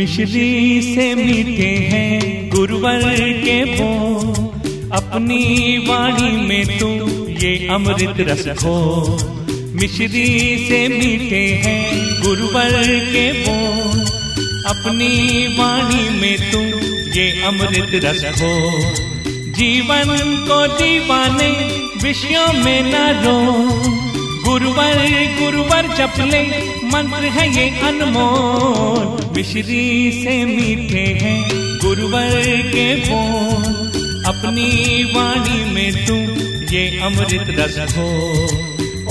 मिश्री से मीठे हैं गुरुवर के वो अपनी वाणी में तू ये अमृत रस खो। मिश्री से मीठे हैं गुरुवर के वो अपनी वाणी में तू ये अमृत रस खो। जीवन को दीवाने विषयों में न रो। गुरुवर गुरुवर जपले मंत्र है ये अनमोल। मिश्री से मीठे हैं गुरुवर के बोल। अपनी वाणी में तू ये अमृत रस हो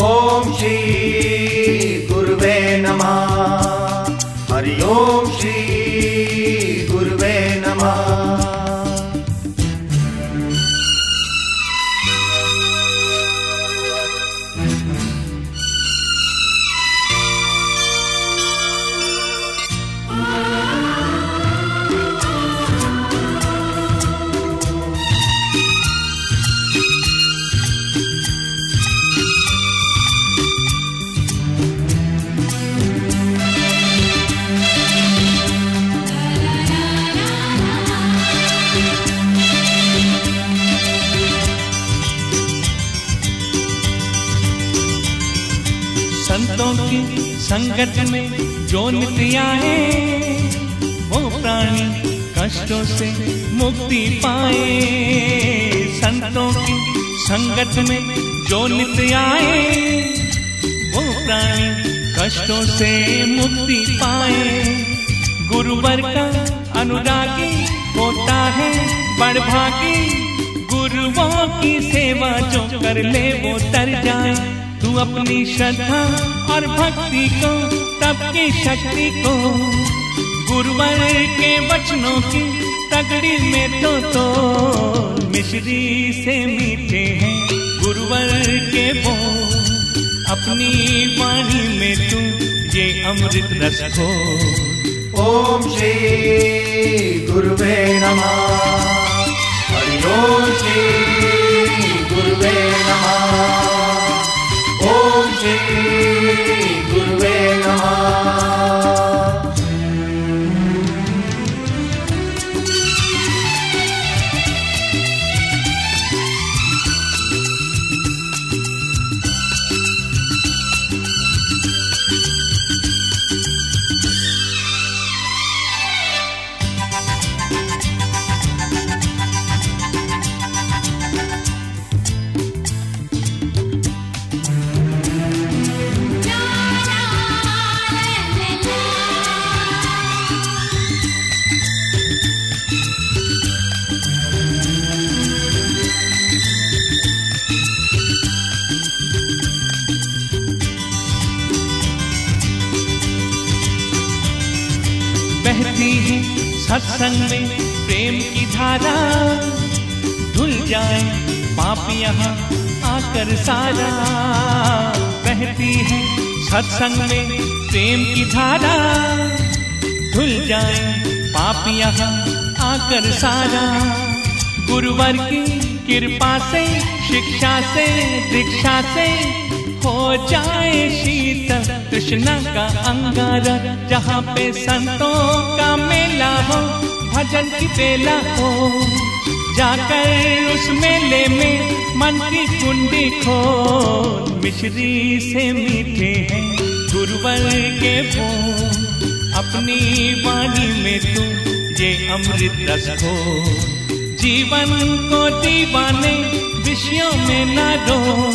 ओम श्री गुरुवे नमः। हरि ओम श्री संतों की संगत में जो नित्य आए वो प्राणी कष्टों से मुक्ति पाए। संतों की संगत में जो नित्य आए वो प्राणी कष्टों से मुक्ति पाए। गुरुवर का अनुरागी होता है बड़भागी गुरुओं की सेवा जो कर ले वो तर जाए। अपनी श्रद्धा और भक्ति को, तब की शक्ति को। गुरुवर के वचनों की तगड़ी में तो तो मिश्री से मीठे हैं गुरुवर के वो अपनी वाणी में तू ये अमृत रस खो ॐ श्री गुरुवे नमः। Música सत्संग में प्रेम की धारा। धुल जाए पाप यहाँ आकर सारा। बहती है सत्संग में प्रेम की धारा। धुल जाए पाप यहाँ आकर सारा। गुरुवर की कृपा से, शिक्षा से, दीक्षा से हो जाए शीतल कृष्णा का अंगारा। जहाँ पे संतों का मेला हो, भजन की बेला हो। जाकर उस मेले में मन की कुंडी खोल। मिश्री से मीठे हैं गुरुवर के बोल अपनी वाणी में तू ये अमृत रस हो जीवन को दीवाने विषयों में ना गुरुवर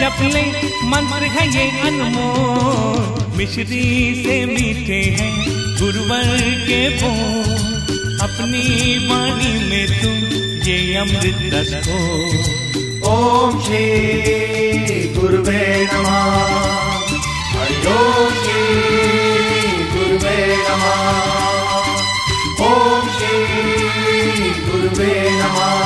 जप ले, मंत्र है ये अनमोल। मिश्री से मीठे हैं गुरुवर के बोल। अपनी वाणी में तू ये अमृत रस ॐ श्री गुरुवे नमः। हरि ओम श्री गुरुवे नमः। ॐ श्री गुरुवे नमः।